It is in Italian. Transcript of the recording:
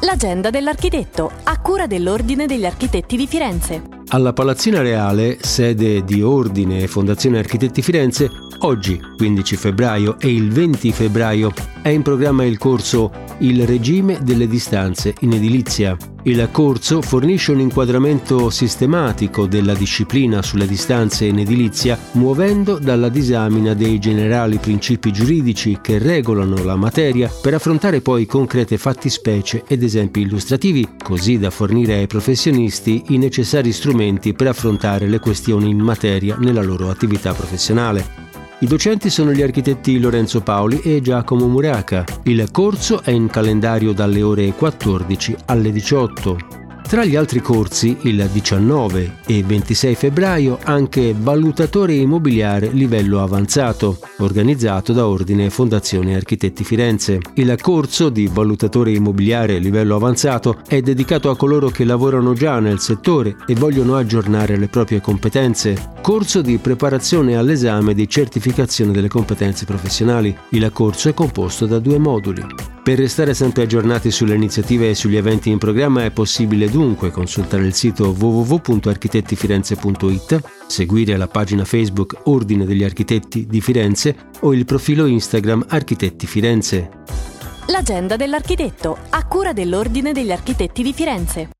L'agenda dell'architetto, a cura dell'Ordine degli Architetti di Firenze. Alla Palazzina Reale, sede di Ordine e Fondazione Architetti Firenze, oggi, 15 febbraio e il 20 febbraio, è in programma il corso Il regime delle distanze in edilizia. Il corso fornisce un inquadramento sistematico della disciplina sulle distanze in edilizia, muovendo dalla disamina dei generali principi giuridici che regolano la materia per affrontare poi concrete fattispecie ed esempi illustrativi, così da fornire ai professionisti i necessari strumenti per affrontare le questioni in materia nella loro attività professionale. I docenti sono gli architetti Lorenzo Paoli e Giacomo Muraca. Il corso è in calendario dalle ore 14 alle 18. Tra gli altri corsi, il 19 e 26 febbraio, anche Valutatore immobiliare livello avanzato, organizzato da Ordine Fondazione Architetti Firenze. Il corso di Valutatore immobiliare livello avanzato è dedicato a coloro che lavorano già nel settore e vogliono aggiornare le proprie competenze. Corso di preparazione all'esame di certificazione delle competenze professionali. Il corso è composto da due moduli. Per restare sempre aggiornati sulle iniziative e sugli eventi in programma è possibile dunque consultare il sito www.architettifirenze.it, seguire la pagina Facebook Ordine degli Architetti di Firenze o il profilo Instagram Architetti Firenze. L'agenda dell'architetto, a cura dell'Ordine degli Architetti di Firenze.